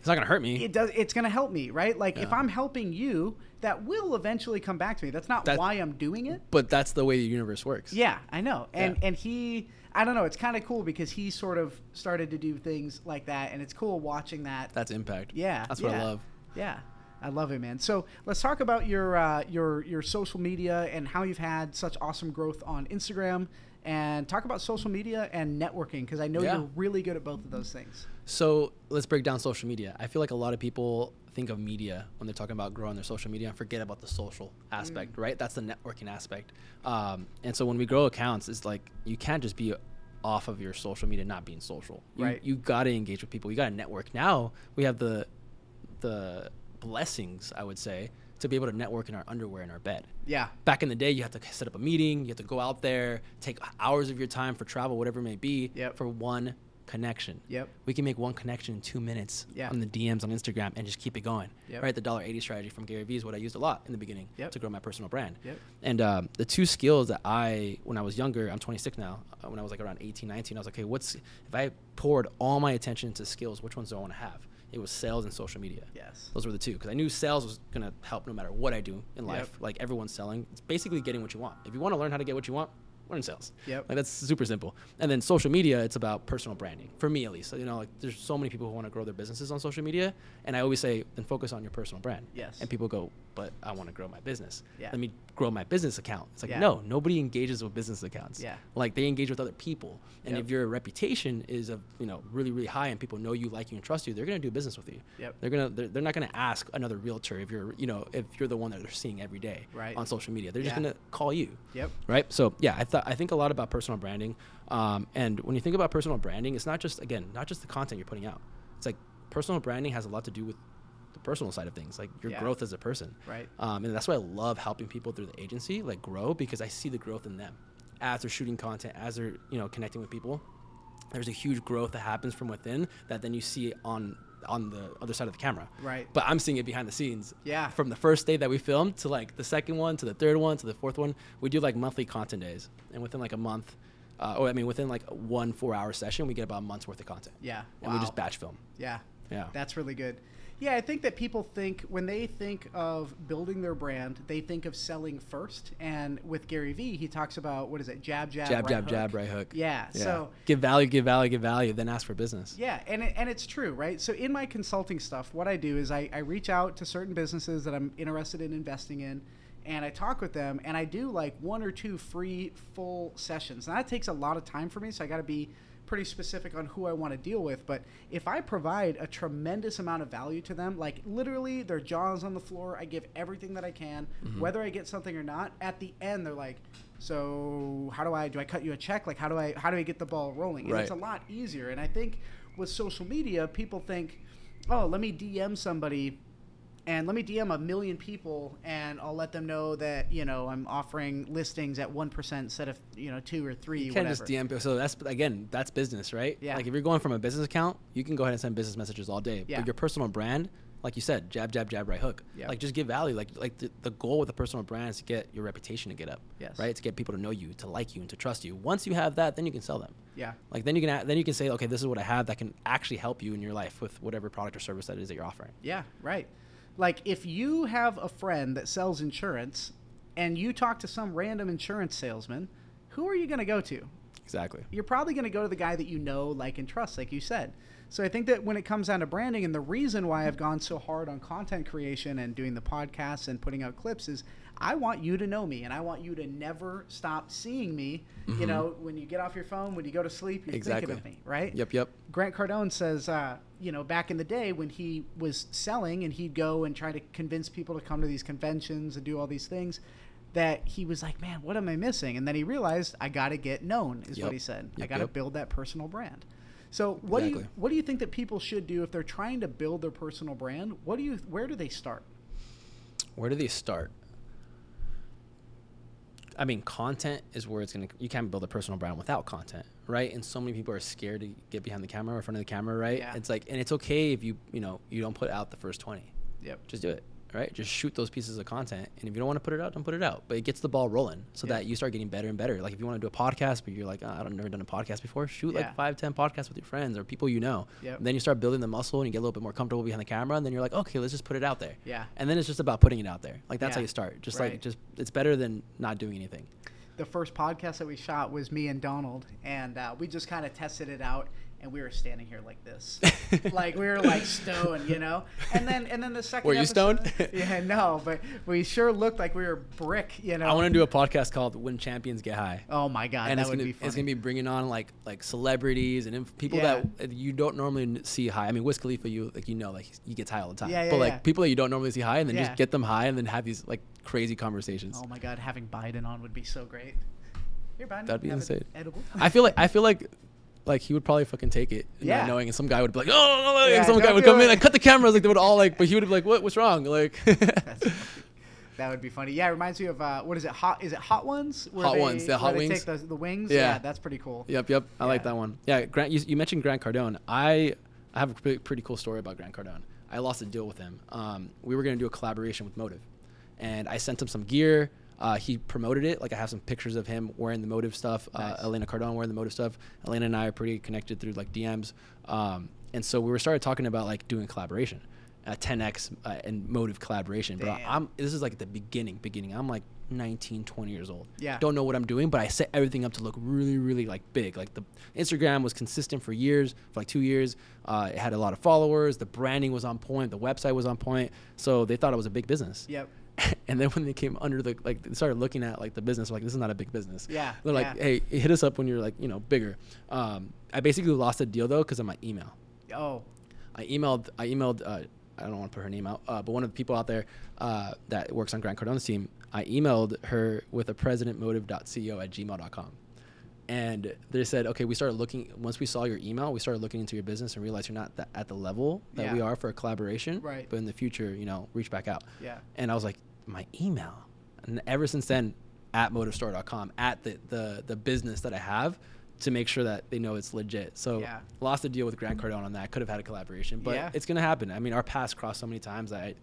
It's not gonna hurt me. It does. It's going to help me, right? Like if I'm helping you, that will eventually come back to me. That's not That- why I'm doing it. but that's the way the universe works. Yeah, I know. And Yeah. and he I don't know, it's kind of cool because he sort of started to do things like that and it's cool watching that. That's impact. yeah. That's what I love. Yeah. I love it, man. So let's talk about your uh, your your social media and how you've had such awesome growth on Instagram, and talk about social media and networking because I know Yeah. you're really good at both of those things. So let's break down social media. I feel like a lot of people think of media when they're talking about growing their social media and forget about the social aspect, right? That's the networking aspect. Um, and so when we grow accounts, it's like you can't just be off of your social media not being social. You, Right. You got to engage with people. You got to network. Now we have the the blessings, I would say, to be able to network in our underwear in our bed Yeah. back in the day you had to set up a meeting you had to go out there take hours of your time for travel whatever it may be Yep. for one connection Yep. we can make one connection in two minutes Yeah. on the dms on instagram and just keep it going Yep. right the dollar 80 strategy from gary vee is what i used a lot in the beginning Yep. to grow my personal brand Yep. and um, the two skills that i when i was younger i'm 26 now uh, when i was like around 18 19 i was like okay what's if i poured all my attention into skills which ones do i want to have it was sales and social media Yes. those were the two because I knew sales was gonna help no matter what I do in life. Like everyone's selling, it's basically getting what you want. If you want to learn how to get what you want, learn sales. Yep. Like that's super simple. And then social media, it's about personal branding for me at least. You know, like there's so many people who want to grow their businesses on social media, and I always say, then focus on your personal brand. Yes. And people go, but I want to grow my business. Yeah. Let me grow my business account. It's like Yeah. no, nobody engages with business accounts. Yeah. Like they engage with other people, and Yep. if your reputation is of you know really really high and people know you, like you, and trust you, they're gonna do business with you. Yep. They're gonna they're, they're not gonna ask another realtor if you're you know if you're the one that they're seeing every day Right. on social media. They're just Yeah. gonna call you. Yep. Right. So yeah, I thought I think a lot about personal branding, um, and when you think about personal branding, it's not just again not just the content you're putting out. It's like personal branding has a lot to do with the personal side of things, like your Yeah. growth as a person. Right. Um, and that's why I love helping people through the agency, like grow, because I see the growth in them as they're shooting content, as they're you know connecting with people. There's a huge growth that happens from within that then you see on on the other side of the camera. Right. But I'm seeing it behind the scenes. Yeah. From the first day that we filmed to like the second one to the third one to the fourth one, we do like monthly content days, and within like a month, uh, or I mean within like one four hour session, we get about a month's worth of content. Yeah. And we just batch film. Yeah. Yeah. That's really good. Yeah, I think that people think when they think of building their brand, they think of selling first. And with Gary Vee, he talks about what is it? Jab, jab, jab, right jab, hook. jab, right hook. Yeah. So give value, give value, give value, then ask for business. Yeah, and it, and it's true, right? So in my consulting stuff, what I do is I, I reach out to certain businesses that I'm interested in investing in, and I talk with them, and I do like one or two free full sessions. Now that takes a lot of time for me, so I got to be pretty specific on who I want to deal with. But if I provide a tremendous amount of value to them, like literally their jaws on the floor, I give everything that I can, mm-hmm. whether I get something or not. At the end, they're like, "So how do I do? I cut you a check? Like how do I how do I get the ball rolling?" And it's a lot easier. And I think with social media, people think, oh, let me DM somebody and let me DM a million people and I'll let them know that, you know, I'm offering listings at 1% instead of, you know, two or three, You whatever. just DM. people. So that's again, that's business, right? Yeah. Like if you're going from a business account, you can go ahead and send business messages all day. Yeah. But your personal brand, like you said, jab, jab, jab, right hook. Yeah. Like just give value. Like like the, the goal with a personal brand is to get your reputation to get up. Yes. Right. To get people to know you, to like you, and to trust you. Once you have that, then you can sell them. yeah. Like then you can then you can say, okay, this is what I have that can actually help you in your life with whatever product or service that is that you're offering. Yeah, right. Like if you have a friend that sells insurance and you talk to some random insurance salesman, who are you going to go to? Exactly. you're probably going to go to the guy that you know, like, and trust, like you said. So I think that when it comes down to branding, and the reason why I've gone so hard on content creation and doing the podcasts and putting out clips is I want you to know me, and I want you to never stop seeing me. You know, when you get off your phone, when you go to sleep, you're Exactly. thinking of me, right? Yep. Yep. Grant Cardone says, uh, you know, back in the day when he was selling and he'd go and try to convince people to come to these conventions and do all these things, that he was like, man, what am I missing? And then he realized, I got to get known, is Yep. what he said. I got to yep. build that personal brand. So what do you what do you think that people should do if they're trying to build their personal brand? What do you where do they start? Where do they start? I mean, content is where it's gonna. You can't build a personal brand without content, right? And so many people are scared to get behind the camera or in front of the camera, right? Yeah. It's like, and it's okay if you, you know, you don't put out the first twenty. Yep. Just do it, right? Just shoot those pieces of content, and if you don't want to put it out, don't put it out. But it gets the ball rolling, so Yeah. that you start getting better and better. Like if you want to do a podcast, but you're like, oh, I've never done a podcast before, shoot Yeah. like five, ten podcasts with your friends or people you know. Yep. And then you start building the muscle, and you get a little bit more comfortable behind the camera, and then you're like, okay, let's just put it out there. Yeah. And then it's just about putting it out there. Like that's Yeah. how you start. Just Right. like just it's better than not doing anything. the first podcast that we shot was me and Donald, and uh, we just kind of tested it out, and we were standing here like this, like we were like stoned, you know. And then and then the second. Were you episode- stoned? yeah, no, but we sure looked like we were brick, you know. I want to do a podcast called "When Champions Get High." Oh my god, and that it's would gonna, be funny. it's gonna be bringing on like like celebrities and inf- people Yeah. that you don't normally see high. I mean, Wiz Khalifa, you like you know like he gets high all the time. Yeah, yeah, but like yeah. people that you don't normally see high, and then Yeah. just get them high, and then have these like crazy conversations. Oh my god, having Biden on would be so great. Here, Biden. That'd be insane. Edible. I feel like I feel like like he would probably fucking take it, not knowing, and some guy would be like, oh, no, no, Yeah, some guy would come it. in, like cut the cameras, like they would all like, but he would be like, what, what's wrong, like. That would be funny. Yeah, it reminds me of uh, what is it? Hot? Is it Hot Ones? Where Hot they, Ones, yeah, where Hot Wings. Take the, the wings. Yeah. that's pretty cool. Yep, yep. I like that one. Yeah, Grant. You, you mentioned Grant Cardone. I I have a pretty, pretty cool story about Grant Cardone. I lost a deal with him. Um, we were gonna do a collaboration with Motive, and I sent him some gear. Uh, he promoted it. Like I have some pictures of him wearing the Motive stuff. Nice. Uh, Elena Cardone wearing the Motive stuff. Elena and I are pretty connected through like DMs. Um, and so we were started talking about like doing collaboration, uh, 10x uh, and Motive collaboration. But I'm this is like the beginning. Beginning. I'm like 19, 20 years old. Yeah. Don't know what I'm doing, but I set everything up to look really, really like big. Like the Instagram was consistent for years, for like two years. Uh, it had a lot of followers. The branding was on point. The website was on point. So they thought it was a big business. Yep. and then when they came under the like, they started looking at like the business. Like this is not a big business. Yeah, They're like, yeah. hey, hit us up when you're like you know bigger. Um, I basically lost a deal though because of my email. Oh, I emailed. I emailed. Uh, I don't want to put her name out, uh, but one of the people out there uh, that works on Grant Cardone's team. I emailed her with a presidentmotive.co at gmail.com. and they said, okay, we started looking. Once we saw your email, we started looking into your business and realized you're not that, at the level that we are for a collaboration. Right. But in the future, you know, reach back out. Yeah. And I was like, my email. And ever since then, at motorstore.com, at the, the, the business that I have to make sure that they know it's legit. So Yeah. lost a deal with Grant Cardone on that. Could have had a collaboration, but Yeah. it's going to happen. I mean, our paths crossed so many times that I,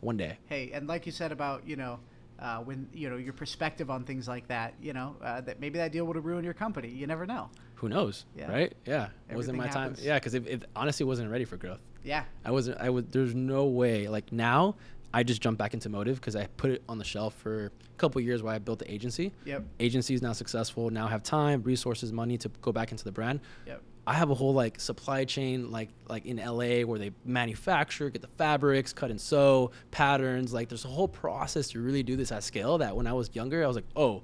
one day. hey, and like you said about you know. Uh, when you know your perspective on things like that, you know uh, that maybe that deal would have ruined your company. You never know. Who knows? Yeah. Right? Yeah. It wasn't my time. Yeah. Cause it, it honestly wasn't ready for growth. Yeah, I wasn't. I was. There's no way. Like now, I just jumped back into motive because I put it on the shelf for a couple years while I built the agency. Yep. Agency is now successful. Now have time, resources, money to go back into the brand. Yep. I have a whole like supply chain like like in LA where they manufacture, get the fabrics, cut and sew, patterns. Like there's a whole process to really do this at scale. That when I was younger, I was like, oh.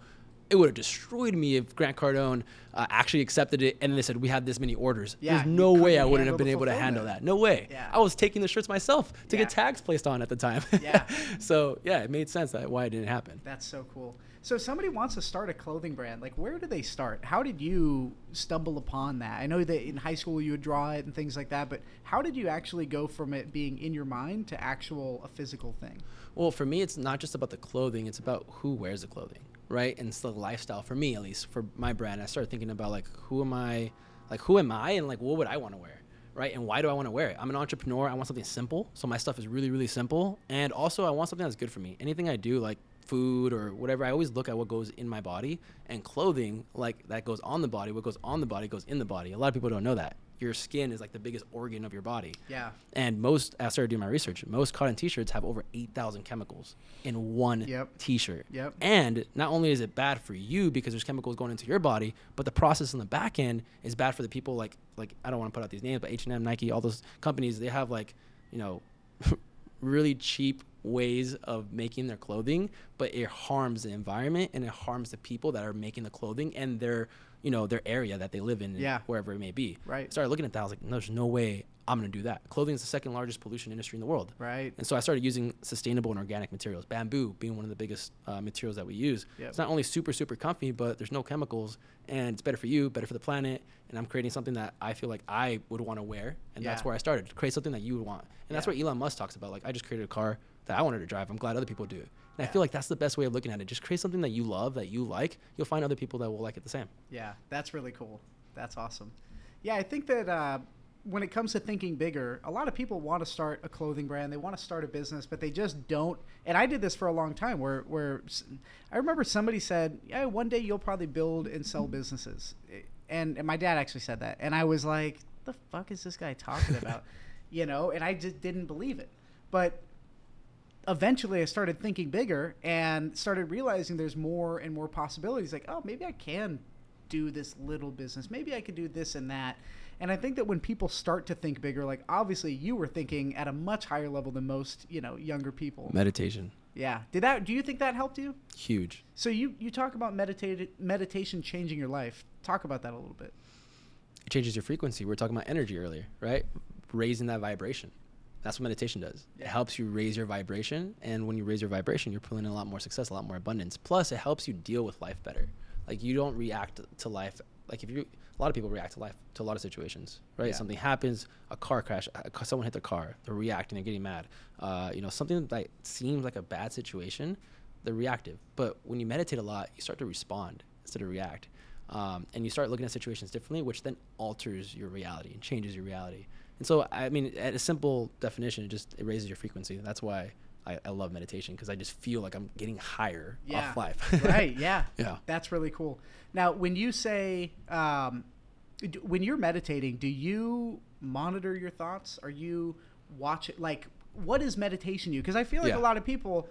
It would have destroyed me if Grant Cardone uh, actually accepted it and then they said we had this many orders. Yeah, There's no way I wouldn't have been able to handle that. No way. Yeah. I was taking the shirts myself to Yeah. get tags placed on at the time. Yeah. so yeah, it made sense that why it didn't happen. That's so cool. So if somebody wants to start a clothing brand, like where do they start? How did you stumble upon that? I know that in high school you would draw it and things like that, but how did you actually go from it being in your mind to actual a physical thing? Well, for me, it's not just about the clothing; it's about who wears the clothing, right? And it's the lifestyle. For me, at least, for my brand, I started thinking about like, who am I? Like, who am I? And like, what would I want to wear? Right? And why do I want to wear it? I'm an entrepreneur. I want something simple. So my stuff is really, really simple. And also, I want something that's good for me. Anything I do, like food or whatever, I always look at what goes in my body. And clothing, like that goes on the body. What goes on the body goes in the body. A lot of people don't know that. Your skin is like the biggest organ of your body. Yeah. And most, I started doing my research. Most cotton T-shirts have over eight thousand chemicals in one Yep. T-shirt. Yep. And not only is it bad for you because there's chemicals going into your body, but the process on the back end is bad for the people like like I don't want to put out these names, but H and M, Nike, all those companies, they have like you know really cheap ways of making their clothing, but it harms the environment and it harms the people that are making the clothing and their you know their area that they live in, Yeah. wherever it may be. Right. I started looking at that. I was like, no, there's no way I'm gonna do that. Clothing is the second largest pollution industry in the world. Right. And so I started using sustainable and organic materials. Bamboo being one of the biggest uh, materials that we use. Yep. It's not only super super comfy, but there's no chemicals, and it's better for you, better for the planet. And I'm creating something that I feel like I would want to wear, and that's where I started. Create something that you would want, and that's what Elon Musk talks about. Like I just created a car that I wanted to drive. I'm glad other people do. it. And I feel like that's the best way of looking at it. Just create something that you love, that you like. You'll find other people that will like it the same. Yeah, that's really cool. That's awesome. Yeah, I think that uh, when it comes to thinking bigger, a lot of people want to start a clothing brand. They want to start a business, but they just don't. And I did this for a long time. Where, where I remember somebody said, "Yeah, one day you'll probably build and sell businesses," and, and my dad actually said that, and I was like, "The fuck is this guy talking about?" you know, and I just didn't believe it. But eventually I started thinking bigger and started realizing there's more and more possibilities. Like, oh, maybe I can do this little business. Maybe I could do this and that. And I think that when people start to think bigger, like obviously you were thinking at a much higher level than most, you know, younger people. Meditation, Yeah. Did that? Do you think that helped you? huge. So you you talk about meditated meditation changing your life. Talk about that a little bit. it changes your frequency. We were talking about energy earlier, right? Raising that vibration. That's what meditation does. It helps you raise your vibration, and when you raise your vibration, you're pulling in a lot more success, a lot more abundance. Plus, it helps you deal with life better. Like you don't react to life. Like if you, a lot of people react to life to a lot of situations, right? Yeah. Something happens, a car crash, someone hit their car, they're reacting, they're getting mad. Uh, you know, something that seems like a bad situation, they're reactive. But when you meditate a lot, you start to respond instead of react um, and you start looking at situations differently, which then alters your reality and changes your reality. And so, I mean, at a simple definition, it just it raises your frequency. That's why I, I love meditation because I just feel like I'm getting higher Yeah. off life. right. Yeah. Yeah. That's really cool. Now, when you say, um, d- when you're meditating, do you monitor your thoughts? Are you watch it? Like, what is meditation you? Because I feel like Yeah. a lot of people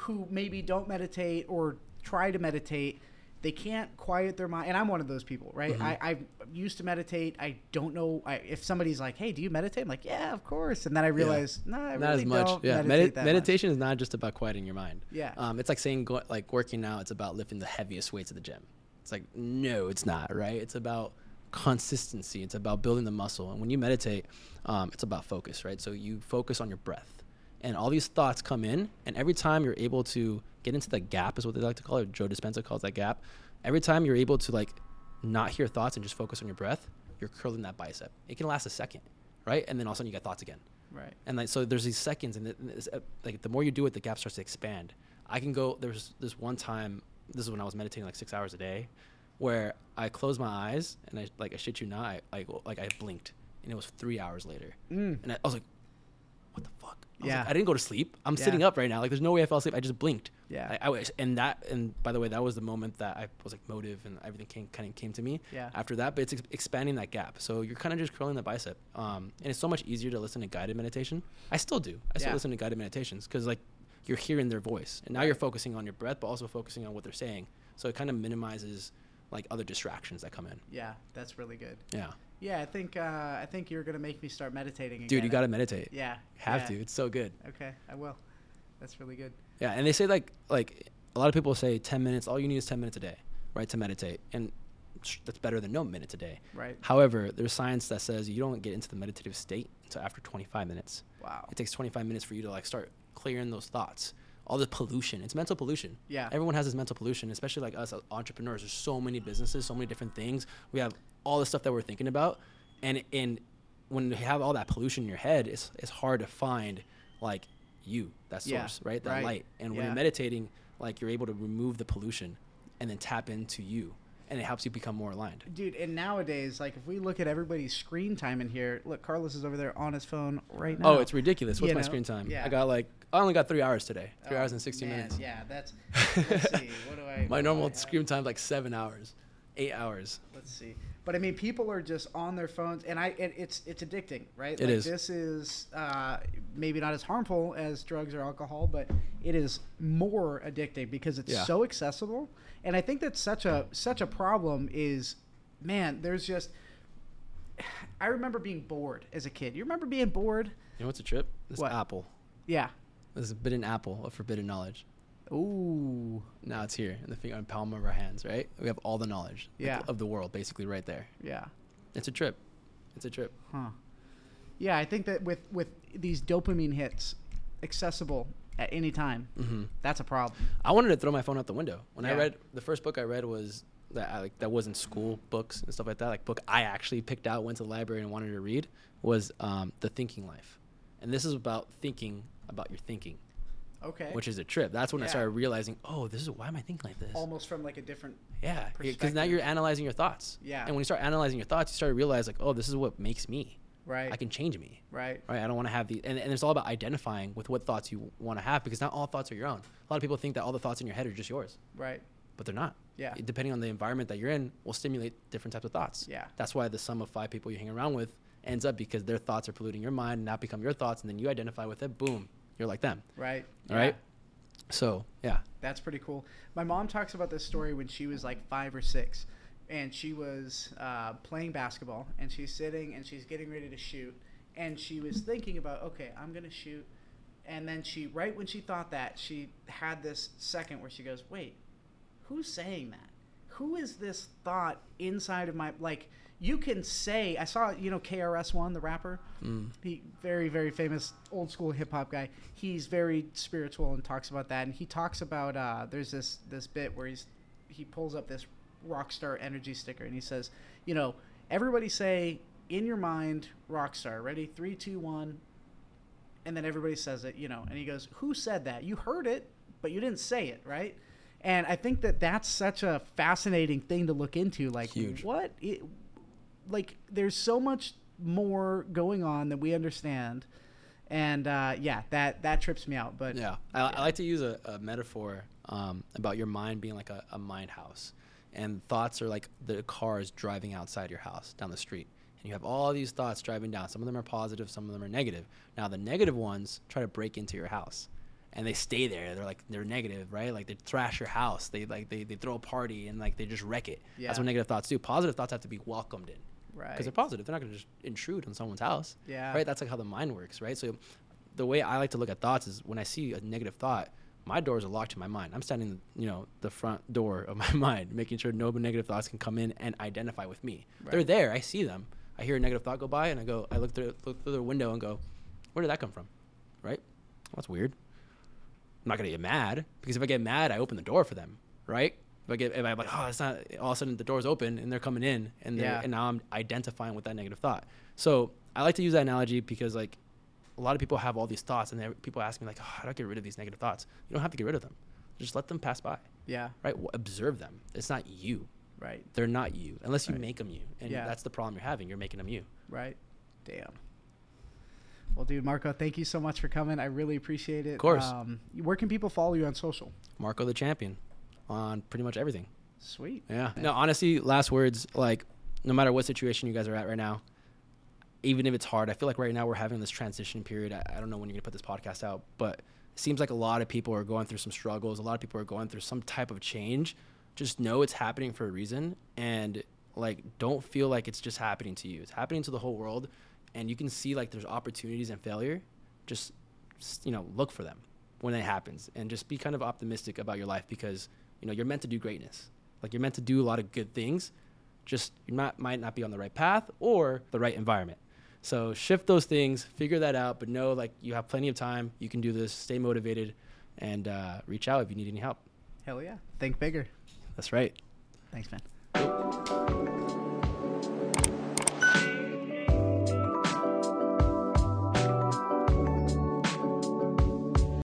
who maybe don't meditate or try to meditate, they can't quiet their mind. And I'm one of those people, right? Mm-hmm. I, I used to meditate. I don't know I, if somebody's like, "Hey, do you meditate?" I'm like, "Yeah, of course." And then I realize, no, I not really as much. don't Yeah, meditate Medi- that much." meditation is not just about quieting your mind. Yeah. um, it's like saying go, like working out. It's about lifting the heaviest weights at the gym. It's like no, it's not. Right? It's about consistency. It's about building the muscle. And when you meditate, um, it's about focus. Right? So you focus on your breath, and all these thoughts come in, and every time you're able to get into the gap, is what they like to call it. Joe Dispenza calls that gap. Every time you're able to like not hear thoughts and just focus on your breath, you're curling that bicep. It can last a second, right? And then all of a sudden you get thoughts again. Right. And like so, there's these seconds, and it- uh, like the more you do it, the gap starts to expand. I can go. There was this one time. This is when I was meditating like six hours a day, where I closed my eyes and I like I shit you not, I like like I blinked, and it was three hours later, Mm. and I, I was like, "What the fuck?" I Yeah. like, I didn't go to sleep. I'm Yeah. sitting up right now. Like, there's no way I fell asleep. I just blinked. Yeah. I, I was, and that, and by the way, that was the moment that I was like motive and everything came kind of came to me. Yeah. After that, but it's ex- expanding that gap. So you're kind of just curling the bicep. Um, and it's so much easier to listen to guided meditation. I still do. I still Yeah. listen to guided meditations because like you're hearing their voice, and now you're focusing on your breath, but also focusing on what they're saying. So it kind of minimizes like other distractions that come in. Yeah, that's really good. Yeah. Yeah, I think uh, I think you're gonna make me start meditating again. Dude, you got to meditate. Yeah. Have yeah. to. It's so good. Okay, I will. That's really good. Yeah, and they say like like a lot of people say 10 minutes. All you need is 10 minutes a day, right, to meditate, and that's better than no minutes a day. Right. However, there's science that says you don't get into the meditative state until after 25 minutes. Wow. It takes 25 minutes for you to like start clearing those thoughts. All the pollution. It's mental pollution. Yeah. Everyone has this mental pollution, especially like us uh, entrepreneurs. There's so many businesses, so many different things. We have all the stuff that we're thinking about, and and when you have all that pollution in your head, it's it's hard to find like you, that Yeah, source, right? That right. light. And when Yeah. you're meditating, like you're able to remove the pollution and then tap into you, and it helps you become more aligned. Dude, and nowadays, like if we look at everybody's screen time in here, look, Carlos is over there on his phone right oh, now. Oh, it's ridiculous. What's You my know, screen time? yeah. I got like I only got three hours today. Three Oh, hours and 60 man, minutes. Yeah, that's. Let's see. What do I? My normal I screen time like seven hours, eight hours. Let's see. But I mean, people are just on their phones, and I it, it's it's addicting, right? It like, is. This is uh, maybe not as harmful as drugs or alcohol, but it is more addicting because it's Yeah. so accessible. And I think that's such a such a problem. Is man, there's just. I remember being bored as a kid. You remember being bored? You know what's a trip? This What? apple. Yeah. This is bitten apple of forbidden knowledge. Ooh. Now it's here in the finger and palm of our hands, right? We have all the knowledge Yeah. of the world basically right there. Yeah. It's a trip. It's a trip. Huh. Yeah, I think that with with these dopamine hits accessible at any time, hmm that's a problem. I wanted to throw my phone out the window. When I read the first book I read was that I, like that wasn't school books and stuff like that. Like book I actually picked out, went to the library and wanted to read was um, The Thinking Life, and this is about thinking about your thinking, Okay. which is a trip. That's when I started realizing, oh, this is why am I thinking like this? almost from like a different Yeah, because now you're analyzing your thoughts. Yeah. And when you start analyzing your thoughts, you start to realize like, oh, this is what makes me. right. I can change me. right. Right. I don't want to have the and, and it's all about identifying with what thoughts you want to have because not all thoughts are your own. A lot of people think that all the thoughts in your head are just yours, Right. but they're not. Yeah. It- depending on the environment that you're in, will stimulate different types of thoughts. Yeah. That's why the sum of five people you hang around with ends up because their thoughts are polluting your mind and now become your thoughts, and then you identify with it. Boom, you're like them. Right. Right. So yeah. That's pretty cool. My mom talks about this story when she was like five or six, and she was uh, playing basketball, and she's sitting and she's getting ready to shoot, and she was thinking about, okay, I'm gonna shoot, and then she, right when she thought that, she had this second where she goes, wait, who's saying that? Who is this thought inside of my like? You can say I saw you know KRS One the rapper, Mm. he very very famous old school hip hop guy. He's very spiritual and talks about that. And he talks about uh, there's this this bit where he's he pulls up this rock star energy sticker and he says, you know, everybody say in your mind rock star. Ready? Three, two, one. And then everybody says it, you know. And he goes, "Who said that? You heard it, but you didn't say it, right?" And I think that that's such a fascinating thing to look into. Like, Huge. what? It, like, there's so much more going on than we understand, and uh, yeah, that that trips me out. But Yeah, I, I like to use a, a metaphor um, about your mind being like a, a mind house, and thoughts are like the cars driving outside your house down the street, and you have all these thoughts driving down. Some of them are positive, some of them are negative. Now the negative ones try to break into your house, and they stay there. They're like they're negative, right? Like they thrash your house. They like they, they throw a party and like they just wreck it. Yeah. That's what negative thoughts do. Positive thoughts have to be welcomed in right, because they're positive. They're not going to just intrude on someone's house. Yeah. Right. That's like how the mind works. Right. So the way I like to look at thoughts is when I see a negative thought, my doors are locked to my mind. I'm standing, you know, the front door of my mind, making sure no negative thoughts can come in and identify with me. They're there. I see them. I hear a negative thought go by, and I go, I look through, look through the window and go, where did that come from? Right. Well, that's weird. I'm not gonna get mad because if I get mad, I open the door for them. Right. If I get, if I'm like, oh, it's not, all of a sudden the door's open and they're coming in, and they're, Yeah. and now I'm identifying with that negative thought. So I like to use that analogy because like a lot of people have all these thoughts, and people ask me like, oh, how do I get rid of these negative thoughts? You don't have to get rid of them. Just let them pass by, Yeah. right? W- Observe them. It's not you. Right. They're not you unless you Right. make them you, and Yeah. that's the problem you're having. You're making them you. Right. Damn. Well, dude, Marco, thank you so much for coming. I really appreciate it. Of course. Um, where can people follow you on social? Marco the champion on pretty much everything. Sweet. Yeah. No, honestly, last words, like, no matter what situation you guys are at right now, even if it's hard, I feel like right now we're having this transition period. I, I don't know when you're going to put this podcast out, but it seems like a lot of people are going through some struggles. A lot of people are going through some type of change. Just know it's happening for a reason. And, like, don't feel like it's just happening to you. It's happening to the whole world. And you can see, like, there's opportunities and failure. Just, you know, look for them when it happens and just be kind of optimistic about your life because, you know, you're meant to do greatness. Like, you're meant to do a lot of good things just you might, might not be on the right path or the right environment. So shift those things, figure that out, but know like you have plenty of time. You can do this. Stay motivated, and uh, reach out if you need any help. Hell yeah. Think bigger. That's right. Thanks, man.